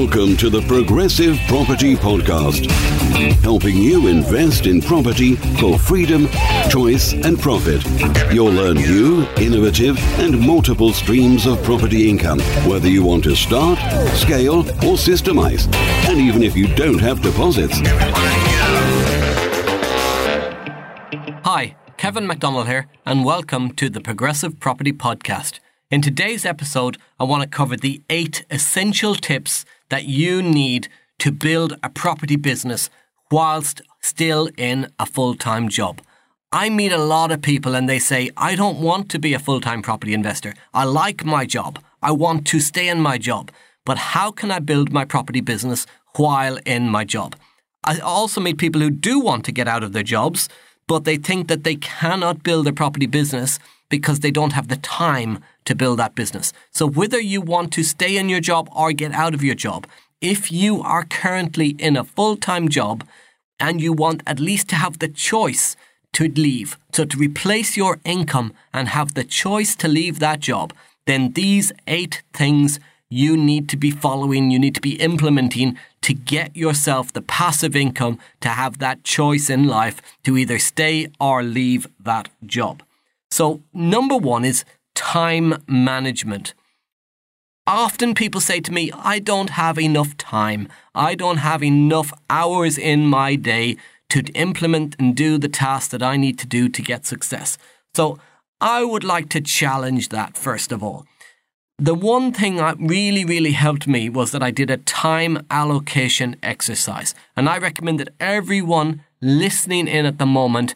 Welcome to the Progressive Property Podcast, helping you invest in property for freedom, choice, and profit. You'll learn new, innovative, and multiple streams of property income, whether you want to start, scale, or systemize, and even if you don't have deposits. Hi, Kevin McDonald here, and welcome to the Progressive Property Podcast. In today's episode, I want to cover the eight essential tips that you need to build a property business whilst still in a full time job. I meet a lot of people and they say, I don't want to be a full time property investor. I like my job. I want to stay in my job. But how can I build my property business while in my job? I also meet people who do want to get out of their jobs, but they think that they cannot build a property business because they don't have the time to build that business. So, whether you want to stay in your job or get out of your job, if you are currently in a full time job and you want at least to have the choice to leave, so to replace your income and have the choice to leave that job, then these eight things you need to be following, you need to be implementing to get yourself the passive income to have that choice in life to either stay or leave that job. So, number one is time management. Often people say to me, I don't have enough time. I don't have enough hours in my day to implement and do the tasks that I need to do to get success. So I would like to challenge that first of all. The one thing that really, really helped me was that I did a time allocation exercise. And I recommend that everyone listening in at the moment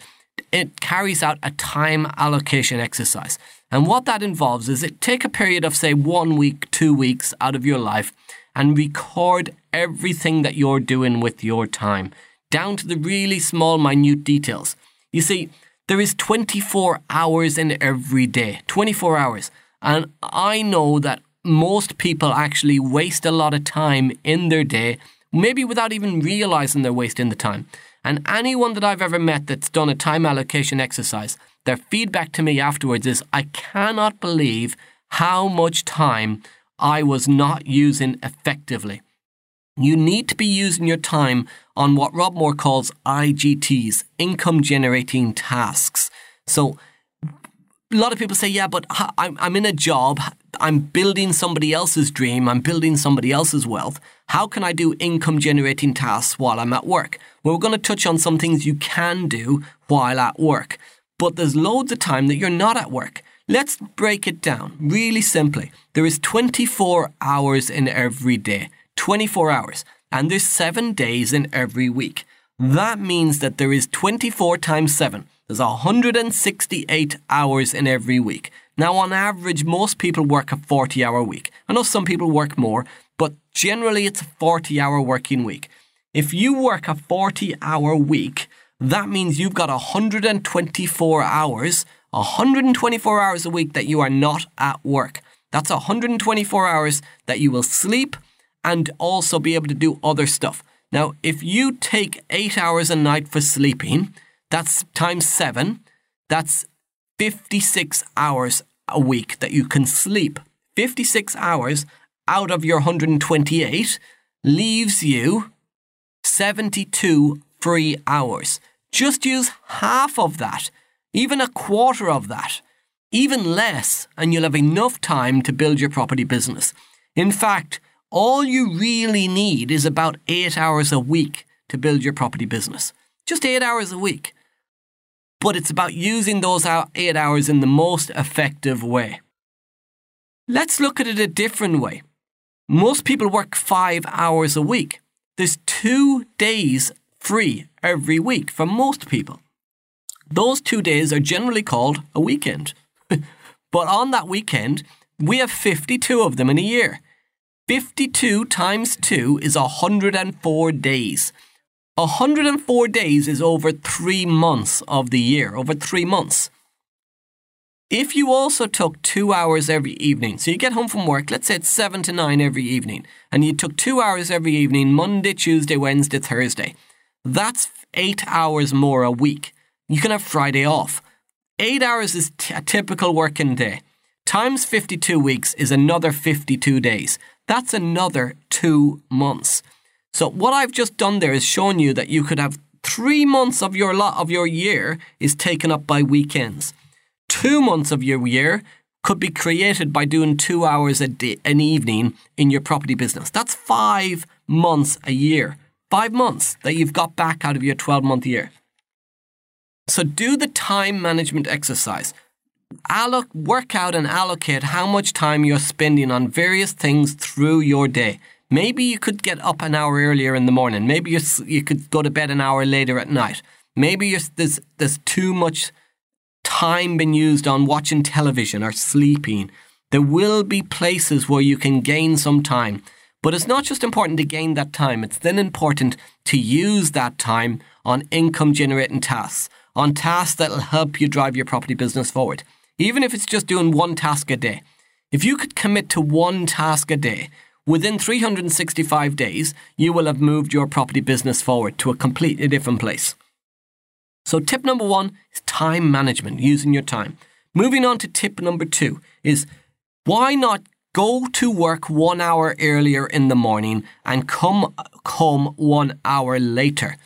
it carries out a time allocation exercise. And what that involves is it take a period of say one week, two weeks out of your life and record everything that you're doing with your time, down to the really small, minute details. You see, there is 24 hours in every day, 24 hours. And I know that most people actually waste a lot of time in their day, maybe without even realizing they're wasting the time. And anyone that I've ever met that's done a time allocation exercise, their feedback to me afterwards is I cannot believe how much time I was not using effectively. You need to be using your time on what Rob Moore calls IGTs, income generating tasks. So, a lot of people say, yeah, but I'm in a job. I'm building somebody else's dream. I'm building somebody else's wealth. How can I do income generating tasks while I'm at work? Well, we're going to touch on some things you can do while at work, but there's loads of time that you're not at work. Let's break it down really simply. There is 24 hours in every day, 24 hours, and there's seven days in every week. That means that there is 24 times 7. There's 168 hours in every week. Now, on average, most people work a 40 hour week. I know some people work more, but generally it's a 40 hour working week. If you work a 40 hour week, that means you've got 124 hours, 124 hours a week that you are not at work. That's 124 hours that you will sleep and also be able to do other stuff. Now, if you take eight hours a night for sleeping, that's times seven. That's 56 hours a week that you can sleep. 56 hours out of your 128 leaves you 72 free hours. Just use half of that, even a quarter of that, even less, and you'll have enough time to build your property business. In fact, all you really need is about eight hours a week to build your property business. Just eight hours a week but it's about using those eight hours in the most effective way. Let's look at it a different way. Most people work five hours a week. There's two days free every week for most people. Those two days are generally called a weekend. but on that weekend, we have 52 of them in a year. 52 times 2 is 104 days. 104 days is over three months of the year, over three months. If you also took two hours every evening, so you get home from work, let's say it's seven to nine every evening, and you took two hours every evening, Monday, Tuesday, Wednesday, Thursday, that's eight hours more a week. You can have Friday off. Eight hours is t- a typical working day. times 52 weeks is another 52 days. That's another two months. So what I've just done there is shown you that you could have three months of your lot of your year is taken up by weekends. Two months of your year could be created by doing two hours a day, an evening in your property business. That's five months a year. Five months that you've got back out of your 12 month year. So do the time management exercise. Alloc- work out and allocate how much time you're spending on various things through your day. Maybe you could get up an hour earlier in the morning. Maybe you you could go to bed an hour later at night. Maybe there's there's too much time being used on watching television or sleeping. There will be places where you can gain some time. But it's not just important to gain that time, it's then important to use that time on income generating tasks, on tasks that will help you drive your property business forward. Even if it's just doing one task a day. If you could commit to one task a day, within 365 days, you will have moved your property business forward to a completely different place. So, tip number one is time management, using your time. Moving on to tip number two is why not go to work one hour earlier in the morning and come, come one hour later?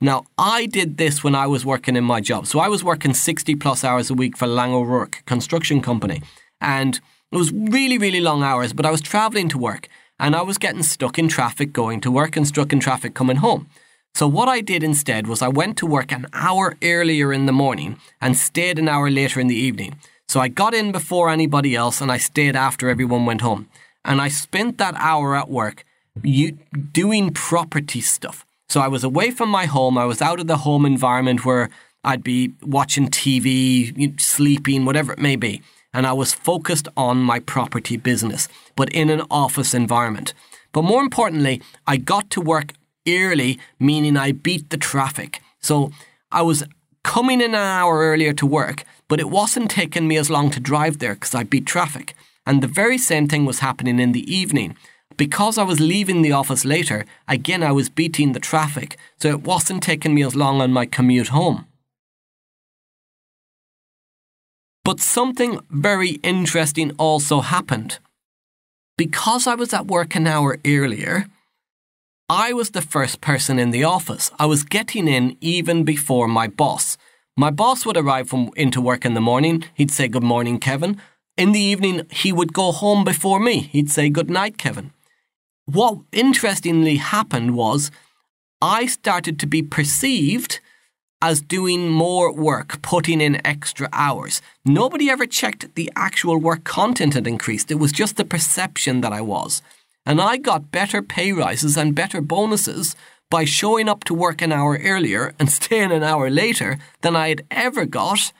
Now, I did this when I was working in my job. So, I was working 60 plus hours a week for Laing O'Rourke Construction Company. And it was really, really long hours, but I was traveling to work and I was getting stuck in traffic going to work and stuck in traffic coming home. So, what I did instead was I went to work an hour earlier in the morning and stayed an hour later in the evening. So, I got in before anybody else and I stayed after everyone went home. And I spent that hour at work doing property stuff. So, I was away from my home, I was out of the home environment where I'd be watching TV, sleeping, whatever it may be. And I was focused on my property business, but in an office environment. But more importantly, I got to work early, meaning I beat the traffic. So I was coming in an hour earlier to work, but it wasn't taking me as long to drive there because I beat traffic. And the very same thing was happening in the evening. Because I was leaving the office later, again I was beating the traffic, so it wasn't taking me as long on my commute home. But something very interesting also happened. Because I was at work an hour earlier, I was the first person in the office. I was getting in even before my boss. My boss would arrive from into work in the morning. He'd say, Good morning, Kevin. In the evening, he would go home before me. He'd say, Good night, Kevin. What interestingly happened was I started to be perceived as doing more work, putting in extra hours. Nobody ever checked the actual work content had increased. It was just the perception that I was. And I got better pay rises and better bonuses by showing up to work an hour earlier and staying an hour later than I had ever got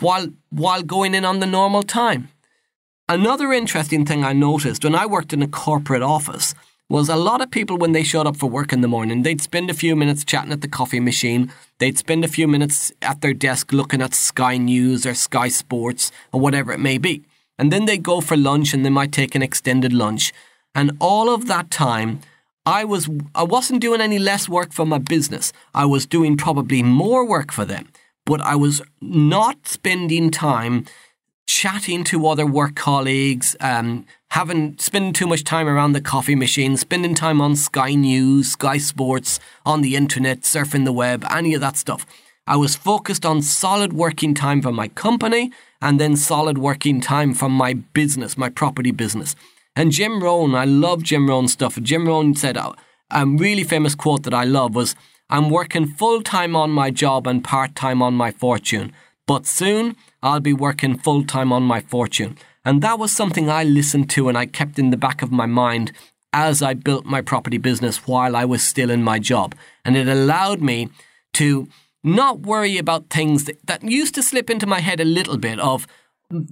while, while going in on the normal time. Another interesting thing I noticed when I worked in a corporate office was a lot of people, when they showed up for work in the morning, they'd spend a few minutes chatting at the coffee machine. They'd spend a few minutes at their desk looking at Sky News or Sky Sports or whatever it may be. And then they'd go for lunch and they might take an extended lunch. And all of that time, I was I wasn't doing any less work for my business. I was doing probably more work for them, but I was not spending time chatting to other work colleagues, um, having spending too much time around the coffee machine, spending time on Sky News, Sky Sports, on the internet, surfing the web, any of that stuff. I was focused on solid working time for my company and then solid working time from my business, my property business. And Jim Rohn, I love Jim Rohn's stuff. Jim Rohn said a, a really famous quote that I love was, I'm working full time on my job and part time on my fortune, but soon I'll be working full time on my fortune. And that was something I listened to and I kept in the back of my mind as I built my property business while I was still in my job. And it allowed me to not worry about things that, that used to slip into my head a little bit of,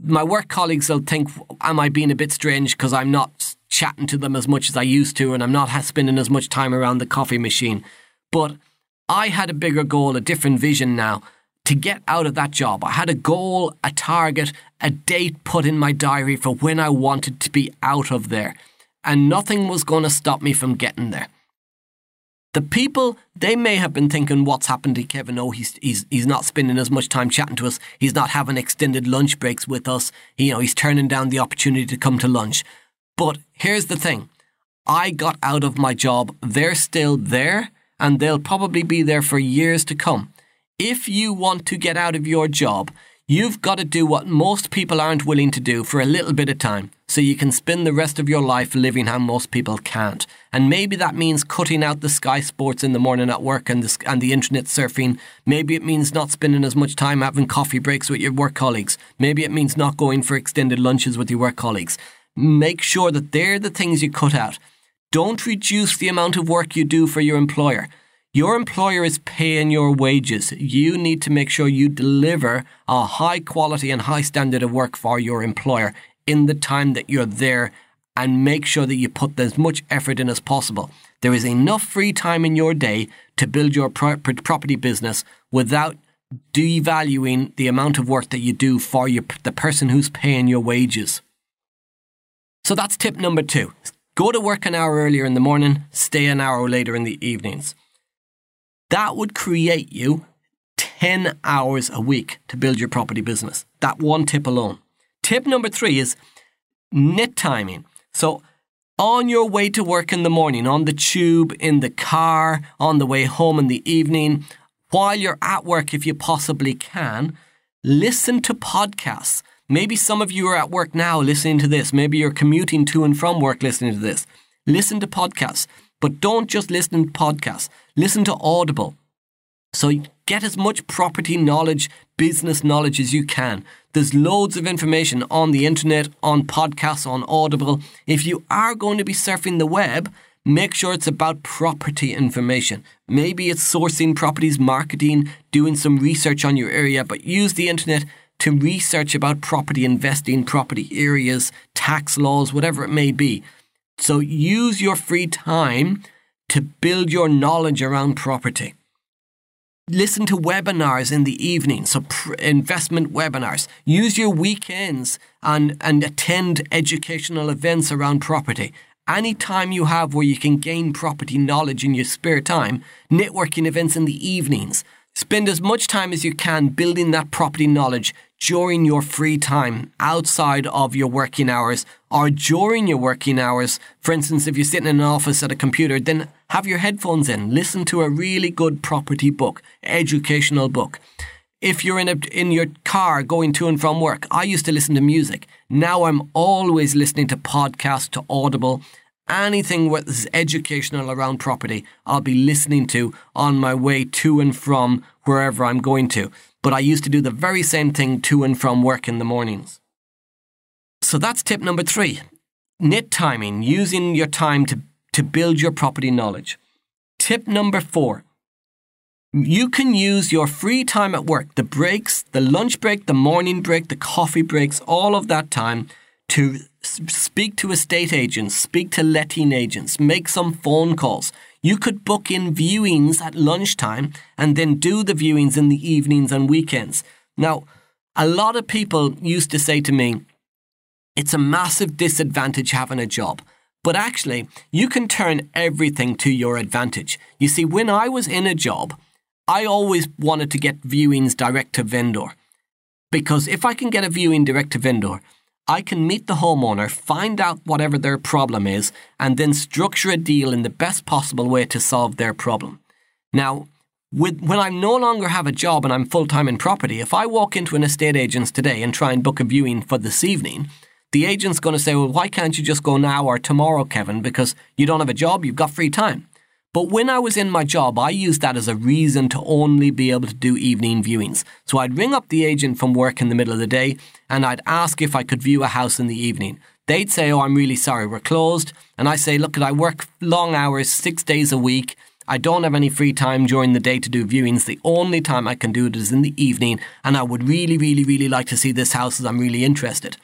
my work colleagues will think, am I being a bit strange because I'm not chatting to them as much as I used to and I'm not spending as much time around the coffee machine. But I had a bigger goal, a different vision now to get out of that job. I had a goal, a target, a date put in my diary for when I wanted to be out of there. And nothing was going to stop me from getting there. The people, they may have been thinking, what's happened to Kevin? Oh, he's, he's, he's not spending as much time chatting to us. He's not having extended lunch breaks with us. You know, he's turning down the opportunity to come to lunch. But here's the thing. I got out of my job. They're still there and they'll probably be there for years to come. If you want to get out of your job, You've got to do what most people aren't willing to do for a little bit of time so you can spend the rest of your life living how most people can't. And maybe that means cutting out the Sky Sports in the morning at work and the, and the internet surfing. Maybe it means not spending as much time having coffee breaks with your work colleagues. Maybe it means not going for extended lunches with your work colleagues. Make sure that they're the things you cut out. Don't reduce the amount of work you do for your employer. Your employer is paying your wages. You need to make sure you deliver a high quality and high standard of work for your employer in the time that you're there and make sure that you put as much effort in as possible. There is enough free time in your day to build your pro- property business without devaluing the amount of work that you do for your, the person who's paying your wages. So that's tip number two. Go to work an hour earlier in the morning, stay an hour later in the evenings. That would create you 10 hours a week to build your property business. That one tip alone. Tip number three is net timing. So, on your way to work in the morning, on the tube, in the car, on the way home in the evening, while you're at work, if you possibly can, listen to podcasts. Maybe some of you are at work now listening to this. Maybe you're commuting to and from work listening to this. Listen to podcasts. But don't just listen to podcasts, listen to Audible. So get as much property knowledge, business knowledge as you can. There's loads of information on the internet, on podcasts, on Audible. If you are going to be surfing the web, make sure it's about property information. Maybe it's sourcing properties, marketing, doing some research on your area, but use the internet to research about property investing, property areas, tax laws, whatever it may be. So use your free time to build your knowledge around property. Listen to webinars in the evening, so pr- investment webinars. Use your weekends and, and attend educational events around property. Any time you have where you can gain property knowledge in your spare time, networking events in the evenings. Spend as much time as you can building that property knowledge during your free time outside of your working hours or during your working hours. For instance, if you're sitting in an office at a computer, then have your headphones in, listen to a really good property book, educational book. If you're in a, in your car going to and from work, I used to listen to music. Now I'm always listening to podcasts, to Audible, anything that is educational around property, I'll be listening to on my way to and from wherever I'm going to but I used to do the very same thing to and from work in the mornings. So that's tip number three knit timing, using your time to, to build your property knowledge. Tip number four you can use your free time at work, the breaks, the lunch break, the morning break, the coffee breaks, all of that time to speak to estate agents, speak to letting agents, make some phone calls. You could book in viewings at lunchtime and then do the viewings in the evenings and weekends. Now, a lot of people used to say to me, it's a massive disadvantage having a job. But actually, you can turn everything to your advantage. You see, when I was in a job, I always wanted to get viewings direct to vendor. Because if I can get a viewing direct to vendor, I can meet the homeowner, find out whatever their problem is, and then structure a deal in the best possible way to solve their problem. Now, with, when I no longer have a job and I'm full time in property, if I walk into an estate agent's today and try and book a viewing for this evening, the agent's going to say, Well, why can't you just go now or tomorrow, Kevin? Because you don't have a job, you've got free time. But when I was in my job, I used that as a reason to only be able to do evening viewings. So I'd ring up the agent from work in the middle of the day and I'd ask if I could view a house in the evening. They'd say, Oh, I'm really sorry, we're closed. And I say, Look, I work long hours, six days a week. I don't have any free time during the day to do viewings. The only time I can do it is in the evening, and I would really, really, really like to see this house as I'm really interested.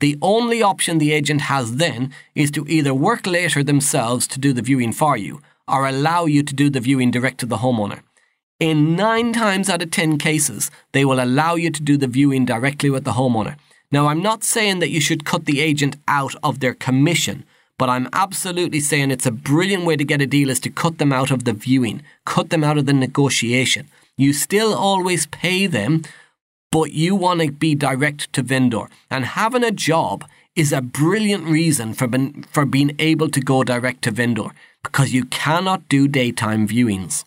The only option the agent has then is to either work later themselves to do the viewing for you, or allow you to do the viewing direct to the homeowner. In nine times out of ten cases, they will allow you to do the viewing directly with the homeowner. Now, I'm not saying that you should cut the agent out of their commission, But I'm absolutely saying it's a brilliant way to get a deal is to cut them out of the viewing, cut them out of the negotiation. You still always pay them, but you want to be direct to vendor. And having a job is a brilliant reason for, ben, for being able to go direct to vendor because you cannot do daytime viewings.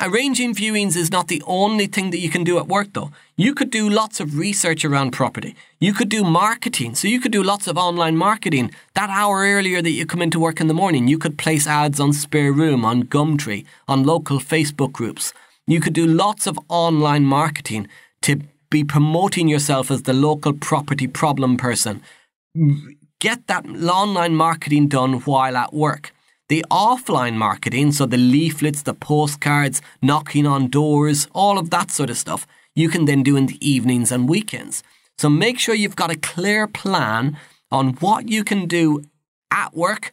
Arranging viewings is not the only thing that you can do at work, though. You could do lots of research around property. You could do marketing. So you could do lots of online marketing. That hour earlier that you come into work in the morning, you could place ads on Spare Room, on Gumtree, on local Facebook groups. You could do lots of online marketing to be promoting yourself as the local property problem person. Get that online marketing done while at work. The offline marketing, so the leaflets, the postcards, knocking on doors, all of that sort of stuff, you can then do in the evenings and weekends. So make sure you've got a clear plan on what you can do at work,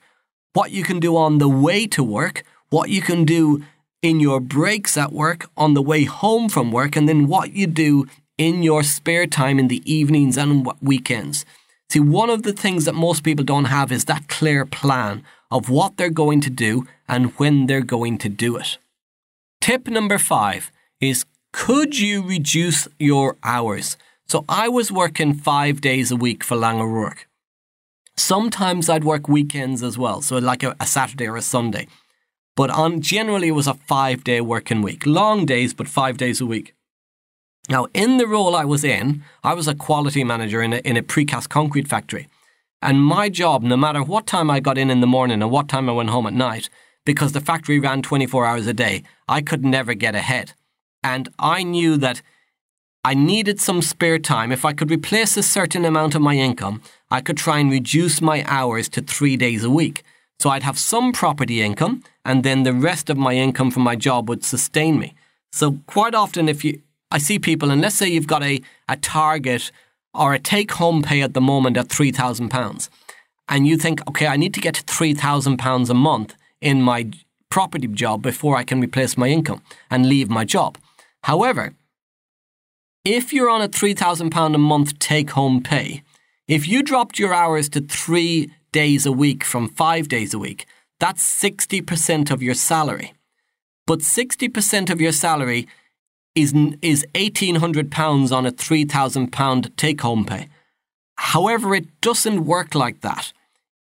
what you can do on the way to work, what you can do in your breaks at work, on the way home from work, and then what you do in your spare time in the evenings and weekends. See, one of the things that most people don't have is that clear plan of what they're going to do and when they're going to do it. Tip number five is could you reduce your hours? So I was working five days a week for Laing O'Rourke. Sometimes I'd work weekends as well, so like a, a Saturday or a Sunday. But on generally it was a five day working week. Long days, but five days a week. Now, in the role I was in, I was a quality manager in a, in a precast concrete factory. And my job, no matter what time I got in in the morning and what time I went home at night, because the factory ran 24 hours a day, I could never get ahead. And I knew that I needed some spare time. If I could replace a certain amount of my income, I could try and reduce my hours to three days a week. So I'd have some property income, and then the rest of my income from my job would sustain me. So quite often, if you, I see people, and let's say you've got a, a target or a take home pay at the moment at £3,000, and you think, okay, I need to get to £3,000 a month in my property job before I can replace my income and leave my job. However, if you're on a £3,000 a month take home pay, if you dropped your hours to three days a week from five days a week, that's 60% of your salary. But 60% of your salary is is eighteen hundred pounds on a three thousand pound take home pay. However, it doesn't work like that.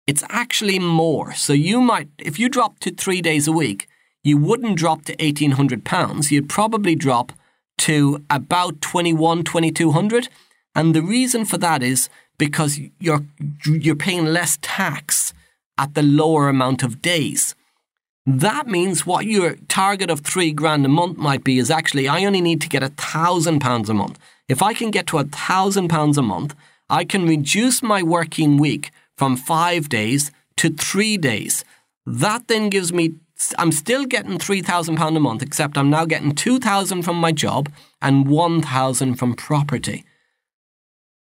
It's actually more. So you might, if you drop to three days a week, you wouldn't drop to eighteen hundred pounds. You'd probably drop to about 21, 2200. And the reason for that is because you're you're paying less tax at the lower amount of days. That means what your target of three grand a month might be is actually, I only need to get a thousand pounds a month. If I can get to a thousand pounds a month, I can reduce my working week from five days to three days. That then gives me, I'm still getting £3,000 a month, except I'm now getting 2000 from my job and 1000 from property.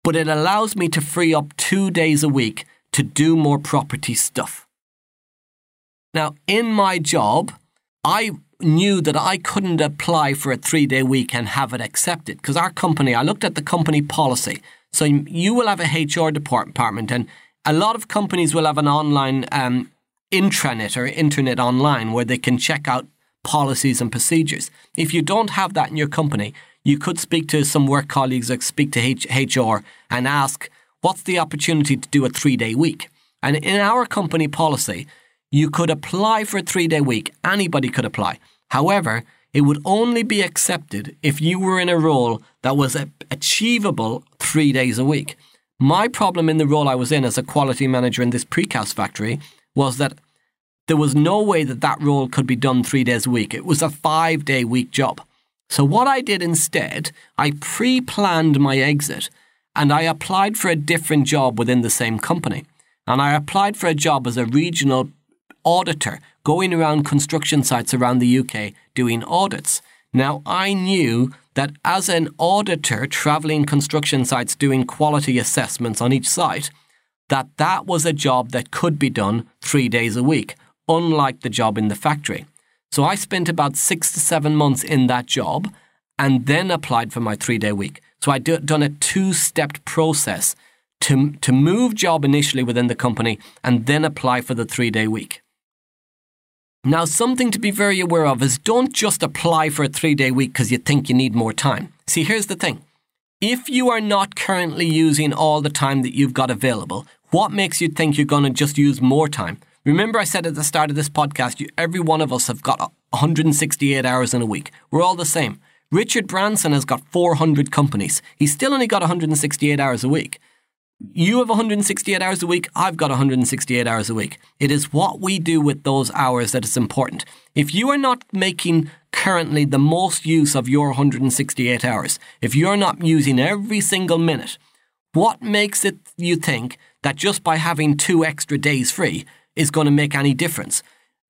But it allows me to free up two days a week to do more property stuff. Now, in my job, I knew that I couldn't apply for a three day week and have it accepted because our company, I looked at the company policy. So you will have a HR department, and a lot of companies will have an online um, intranet or internet online where they can check out policies and procedures. If you don't have that in your company, you could speak to some work colleagues or speak to H- HR and ask, what's the opportunity to do a three day week? And in our company policy, you could apply for a three day week. Anybody could apply. However, it would only be accepted if you were in a role that was achievable three days a week. My problem in the role I was in as a quality manager in this precast factory was that there was no way that that role could be done three days a week. It was a five day week job. So, what I did instead, I pre planned my exit and I applied for a different job within the same company. And I applied for a job as a regional auditor going around construction sites around the UK doing audits. Now, I knew that as an auditor traveling construction sites doing quality assessments on each site, that that was a job that could be done three days a week, unlike the job in the factory. So I spent about six to seven months in that job and then applied for my three day week. So I'd done a two stepped process to, to move job initially within the company and then apply for the three day week. Now, something to be very aware of is don't just apply for a three day week because you think you need more time. See, here's the thing. If you are not currently using all the time that you've got available, what makes you think you're going to just use more time? Remember, I said at the start of this podcast, you, every one of us have got 168 hours in a week. We're all the same. Richard Branson has got 400 companies. He's still only got 168 hours a week. You have 168 hours a week. I've got 168 hours a week. It is what we do with those hours that is important. If you are not making currently the most use of your 168 hours, if you're not using every single minute, what makes it you think that just by having two extra days free is going to make any difference?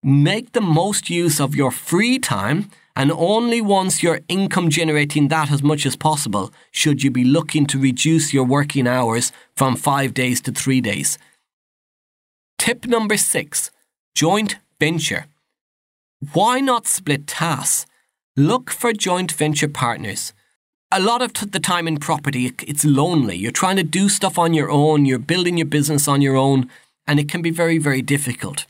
Make the most use of your free time and only once you're income generating that as much as possible should you be looking to reduce your working hours from five days to three days. Tip number six joint venture. Why not split tasks? Look for joint venture partners. A lot of the time in property, it's lonely. You're trying to do stuff on your own, you're building your business on your own, and it can be very, very difficult.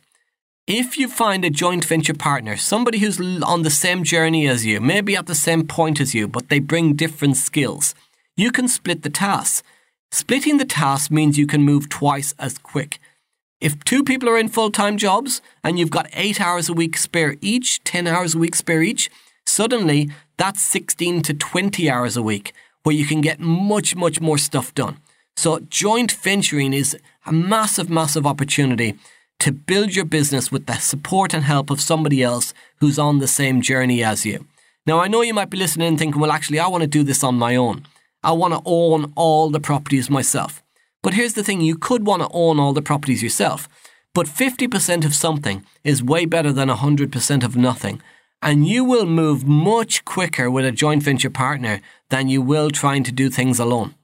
If you find a joint venture partner, somebody who's on the same journey as you, maybe at the same point as you, but they bring different skills, you can split the tasks. Splitting the tasks means you can move twice as quick. If two people are in full time jobs and you've got eight hours a week spare each, 10 hours a week spare each, suddenly that's 16 to 20 hours a week where you can get much, much more stuff done. So, joint venturing is a massive, massive opportunity to build your business with the support and help of somebody else who's on the same journey as you. Now, I know you might be listening and thinking, well, actually, I want to do this on my own. I want to own all the properties myself. But here's the thing you could want to own all the properties yourself. But 50% of something is way better than 100% of nothing. And you will move much quicker with a joint venture partner than you will trying to do things alone.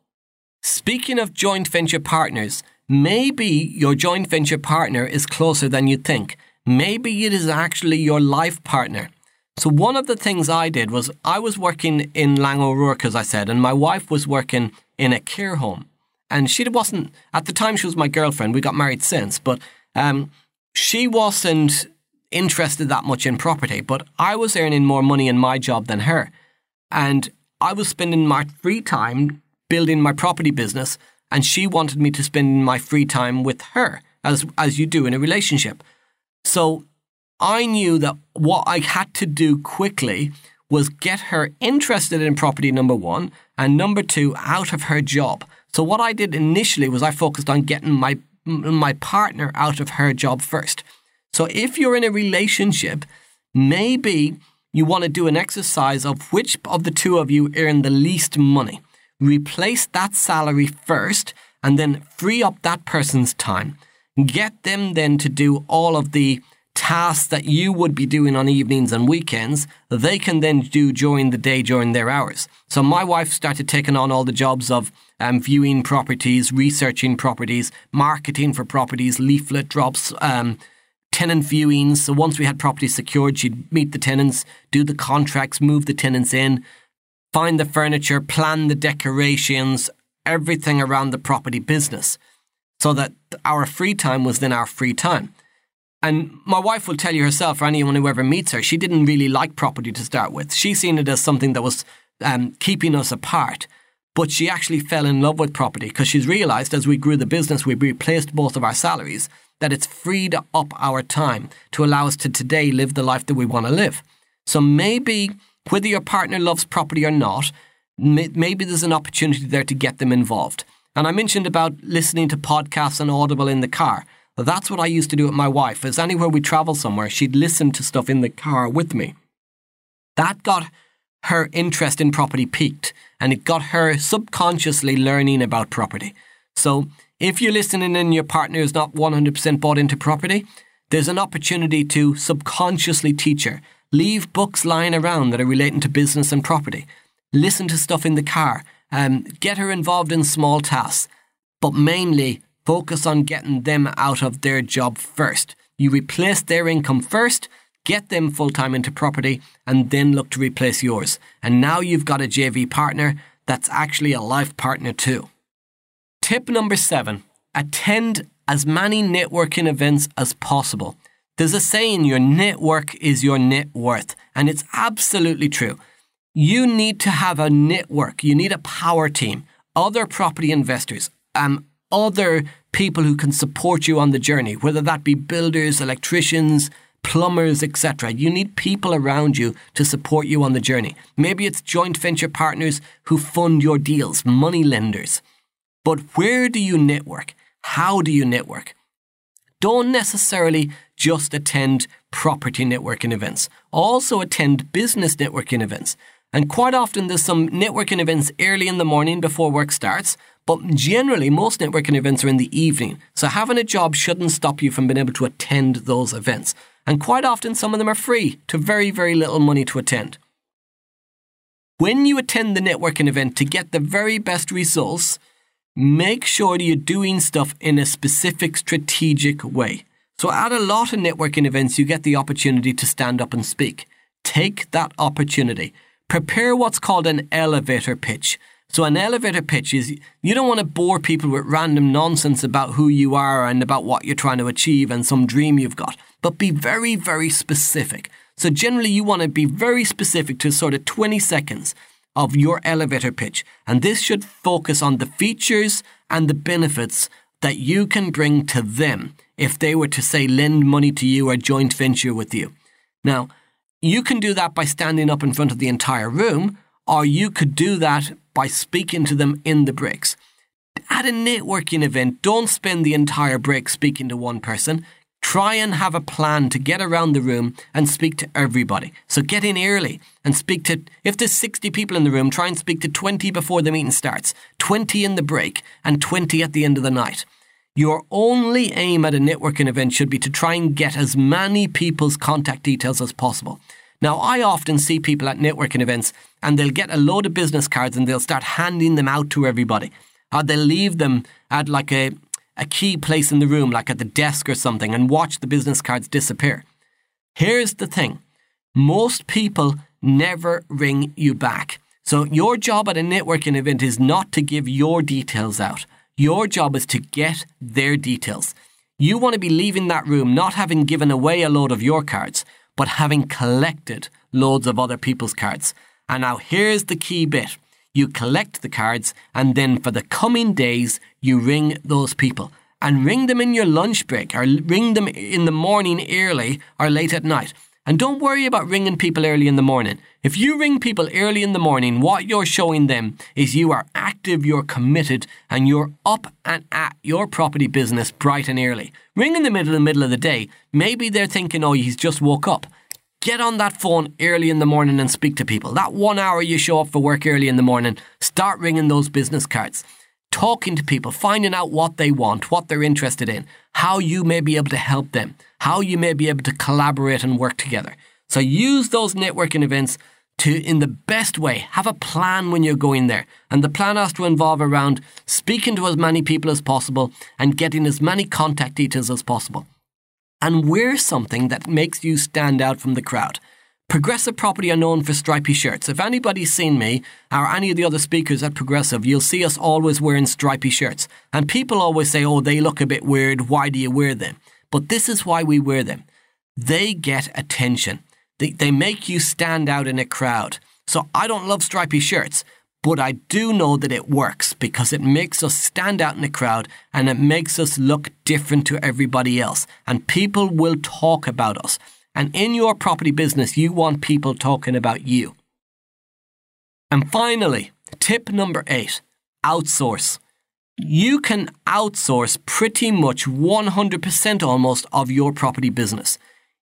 Speaking of joint venture partners, Maybe your joint venture partner is closer than you think. Maybe it is actually your life partner. So, one of the things I did was I was working in Laing O'Rourke, as I said, and my wife was working in a care home. And she wasn't, at the time, she was my girlfriend. We got married since, but um, she wasn't interested that much in property. But I was earning more money in my job than her. And I was spending my free time building my property business and she wanted me to spend my free time with her, as as you do in a relationship. So I knew that what I had to do quickly was get her interested in property number one, and number two, out of her job. So what I did initially was I focused on getting my my partner out of her job first. So if you're in a relationship, maybe you want to do an exercise of which of the two of you earn the least money replace that salary first and then free up that person's time. Get them then to do all of the tasks that you would be doing on evenings and weekends, they can then do during the day during their hours. So my wife started taking on all the jobs of um, viewing properties, researching properties, marketing for properties, leaflet drops, um, tenant viewings. So once we had properties secured, she'd meet the tenants, do the contracts, move the tenants in, find the furniture, plan the decorations, everything around the property business. So that our free time was then our free time. And my wife will tell you herself, or anyone who ever meets her, she didn't really like property to start with. She seen it as something that was um, keeping us apart. But she actually fell in love with property because she's realized as we grew the business, we replaced both of our salaries, that it's freed up our time to allow us to today live the life that we want to live. So maybe whether your partner loves property or not, maybe there's an opportunity there to get them involved. And I mentioned about listening to podcasts and Audible in the car. That's what I used to do with my wife. As anywhere we travel somewhere, she'd listen to stuff in the car with me. That got her interest in property peaked, and it got her subconsciously learning about property. So, if you're listening and your partner is not 100% bought into property, there's an opportunity to subconsciously teach her Leave books lying around that are relating to business and property. Listen to stuff in the car. Um, get her involved in small tasks. But mainly, focus on getting them out of their job first. You replace their income first, get them full time into property, and then look to replace yours. And now you've got a JV partner that's actually a life partner too. Tip number seven attend as many networking events as possible. There's a saying, your network is your net worth, and it's absolutely true. You need to have a network, you need a power team, other property investors, um, other people who can support you on the journey, whether that be builders, electricians, plumbers, etc. You need people around you to support you on the journey. Maybe it's joint venture partners who fund your deals, money lenders. But where do you network? How do you network? Don't necessarily just attend property networking events. Also attend business networking events. And quite often there's some networking events early in the morning before work starts, but generally most networking events are in the evening. So having a job shouldn't stop you from being able to attend those events. And quite often some of them are free to very, very little money to attend. When you attend the networking event to get the very best results, make sure you're doing stuff in a specific strategic way. So, at a lot of networking events, you get the opportunity to stand up and speak. Take that opportunity. Prepare what's called an elevator pitch. So, an elevator pitch is you don't want to bore people with random nonsense about who you are and about what you're trying to achieve and some dream you've got, but be very, very specific. So, generally, you want to be very specific to sort of 20 seconds of your elevator pitch. And this should focus on the features and the benefits that you can bring to them if they were to say lend money to you or joint venture with you. Now, you can do that by standing up in front of the entire room, or you could do that by speaking to them in the breaks. At a networking event, don't spend the entire break speaking to one person. Try and have a plan to get around the room and speak to everybody. So get in early and speak to, if there's 60 people in the room, try and speak to 20 before the meeting starts, 20 in the break, and 20 at the end of the night. Your only aim at a networking event should be to try and get as many people's contact details as possible. Now, I often see people at networking events and they'll get a load of business cards and they'll start handing them out to everybody. Or they'll leave them at like a, a key place in the room, like at the desk or something, and watch the business cards disappear. Here's the thing most people never ring you back. So, your job at a networking event is not to give your details out. Your job is to get their details. You want to be leaving that room not having given away a load of your cards, but having collected loads of other people's cards. And now here's the key bit you collect the cards, and then for the coming days, you ring those people. And ring them in your lunch break, or ring them in the morning early or late at night. And don't worry about ringing people early in the morning. If you ring people early in the morning, what you're showing them is you are active, you're committed, and you're up and at your property business bright and early. Ring in the middle, of the middle of the day, maybe they're thinking, oh, he's just woke up. Get on that phone early in the morning and speak to people. That one hour you show up for work early in the morning, start ringing those business cards. Talking to people, finding out what they want, what they're interested in, how you may be able to help them, how you may be able to collaborate and work together. So use those networking events to, in the best way, have a plan when you're going there. And the plan has to involve around speaking to as many people as possible and getting as many contact details as possible and wear something that makes you stand out from the crowd. Progressive Property are known for stripy shirts. If anybody's seen me or any of the other speakers at Progressive, you'll see us always wearing stripy shirts. And people always say, oh, they look a bit weird. Why do you wear them? But this is why we wear them. They get attention. They, they make you stand out in a crowd. So I don't love stripy shirts, but I do know that it works because it makes us stand out in the crowd and it makes us look different to everybody else. And people will talk about us. And in your property business, you want people talking about you. And finally, tip number eight outsource. You can outsource pretty much 100% almost of your property business.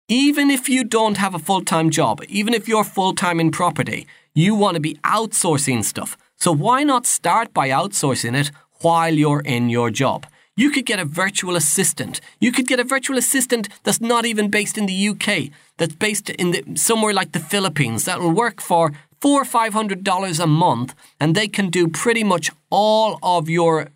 Even if you don't have a full time job, even if you're full time in property, you want to be outsourcing stuff. So why not start by outsourcing it while you're in your job? You could get a virtual assistant. You could get a virtual assistant that's not even based in the UK, that's based in the, somewhere like the Philippines, that will work for four or five hundred dollars a month, and they can do pretty much all of your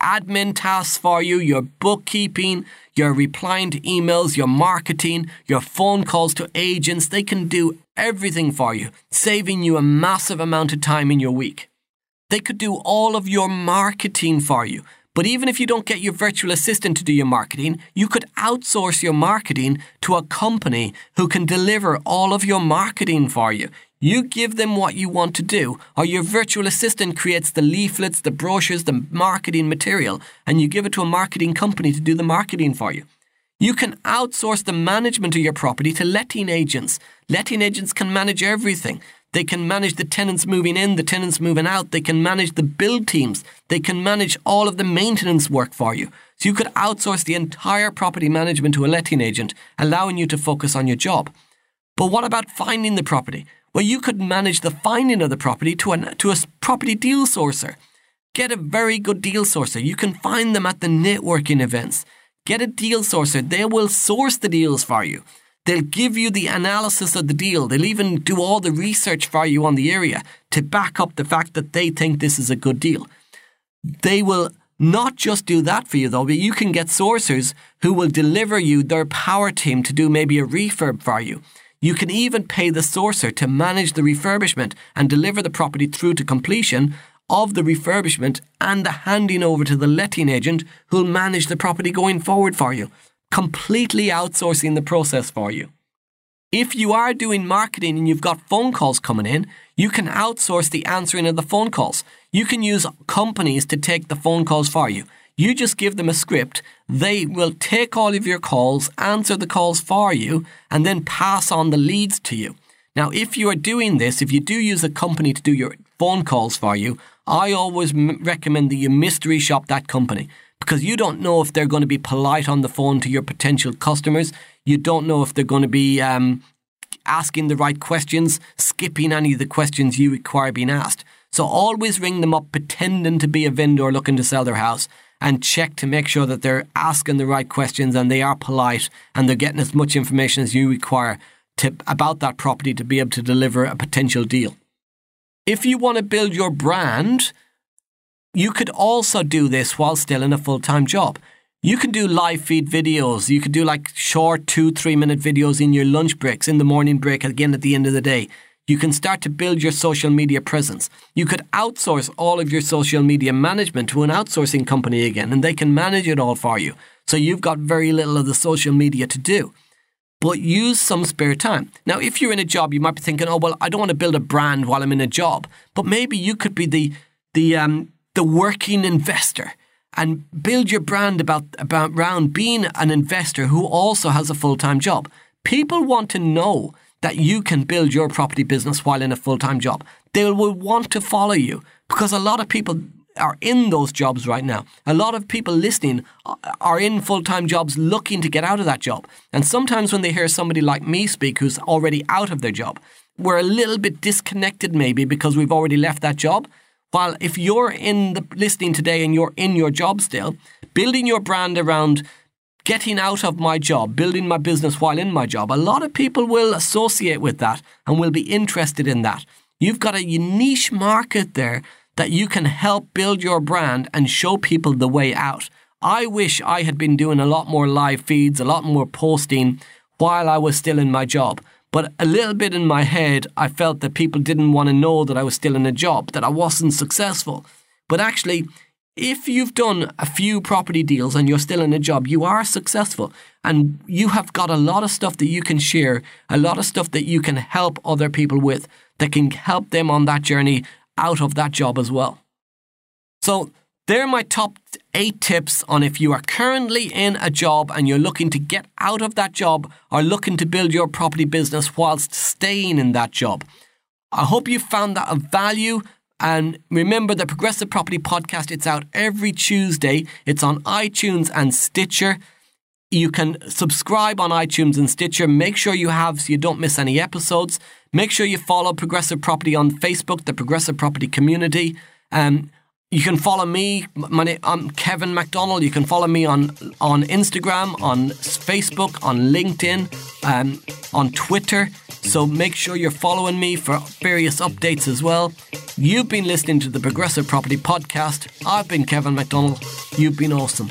admin tasks for you, your bookkeeping, your replying to emails, your marketing, your phone calls to agents. They can do everything for you, saving you a massive amount of time in your week. They could do all of your marketing for you. But even if you don't get your virtual assistant to do your marketing, you could outsource your marketing to a company who can deliver all of your marketing for you. You give them what you want to do, or your virtual assistant creates the leaflets, the brochures, the marketing material, and you give it to a marketing company to do the marketing for you. You can outsource the management of your property to letting agents. Letting agents can manage everything. They can manage the tenants moving in, the tenants moving out. They can manage the build teams. They can manage all of the maintenance work for you. So you could outsource the entire property management to a letting agent, allowing you to focus on your job. But what about finding the property? Well, you could manage the finding of the property to a, to a property deal sourcer. Get a very good deal sourcer. You can find them at the networking events. Get a deal sourcer. They will source the deals for you. They'll give you the analysis of the deal. They'll even do all the research for you on the area to back up the fact that they think this is a good deal. They will not just do that for you though, but you can get sourcers who will deliver you their power team to do maybe a refurb for you. You can even pay the sourcer to manage the refurbishment and deliver the property through to completion of the refurbishment and the handing over to the letting agent who'll manage the property going forward for you completely outsourcing the process for you. If you are doing marketing and you've got phone calls coming in, you can outsource the answering of the phone calls. You can use companies to take the phone calls for you. You just give them a script, they will take all of your calls, answer the calls for you, and then pass on the leads to you. Now, if you are doing this, if you do use a company to do your phone calls for you, I always m- recommend that you mystery shop that company because you don't know if they're going to be polite on the phone to your potential customers. You don't know if they're going to be um, asking the right questions, skipping any of the questions you require being asked. So always ring them up pretending to be a vendor looking to sell their house and check to make sure that they're asking the right questions and they are polite and they're getting as much information as you require to, about that property to be able to deliver a potential deal. If you want to build your brand, you could also do this while still in a full time job. You can do live feed videos. You could do like short two, three minute videos in your lunch breaks, in the morning break, again at the end of the day. You can start to build your social media presence. You could outsource all of your social media management to an outsourcing company again, and they can manage it all for you. So you've got very little of the social media to do. But use some spare time. Now, if you're in a job, you might be thinking, oh, well, I don't want to build a brand while I'm in a job. But maybe you could be the, the um, the working investor and build your brand about, about around being an investor who also has a full time job. People want to know that you can build your property business while in a full time job. They will want to follow you because a lot of people are in those jobs right now. A lot of people listening are in full time jobs looking to get out of that job. And sometimes when they hear somebody like me speak who's already out of their job, we're a little bit disconnected maybe because we've already left that job. While if you're in the listening today and you're in your job still, building your brand around getting out of my job, building my business while in my job, a lot of people will associate with that and will be interested in that. You've got a niche market there that you can help build your brand and show people the way out. I wish I had been doing a lot more live feeds, a lot more posting while I was still in my job. But a little bit in my head, I felt that people didn't want to know that I was still in a job, that I wasn't successful. But actually, if you've done a few property deals and you're still in a job, you are successful and you have got a lot of stuff that you can share, a lot of stuff that you can help other people with that can help them on that journey out of that job as well. So, they're my top eight tips on if you are currently in a job and you're looking to get out of that job or looking to build your property business whilst staying in that job. I hope you found that of value. And remember the Progressive Property Podcast, it's out every Tuesday. It's on iTunes and Stitcher. You can subscribe on iTunes and Stitcher. Make sure you have so you don't miss any episodes. Make sure you follow Progressive Property on Facebook, the Progressive Property Community. Um, you can follow me. My name, I'm Kevin McDonald. You can follow me on on Instagram, on Facebook, on LinkedIn, um, on Twitter. So make sure you're following me for various updates as well. You've been listening to the Progressive Property Podcast. I've been Kevin McDonald. You've been awesome.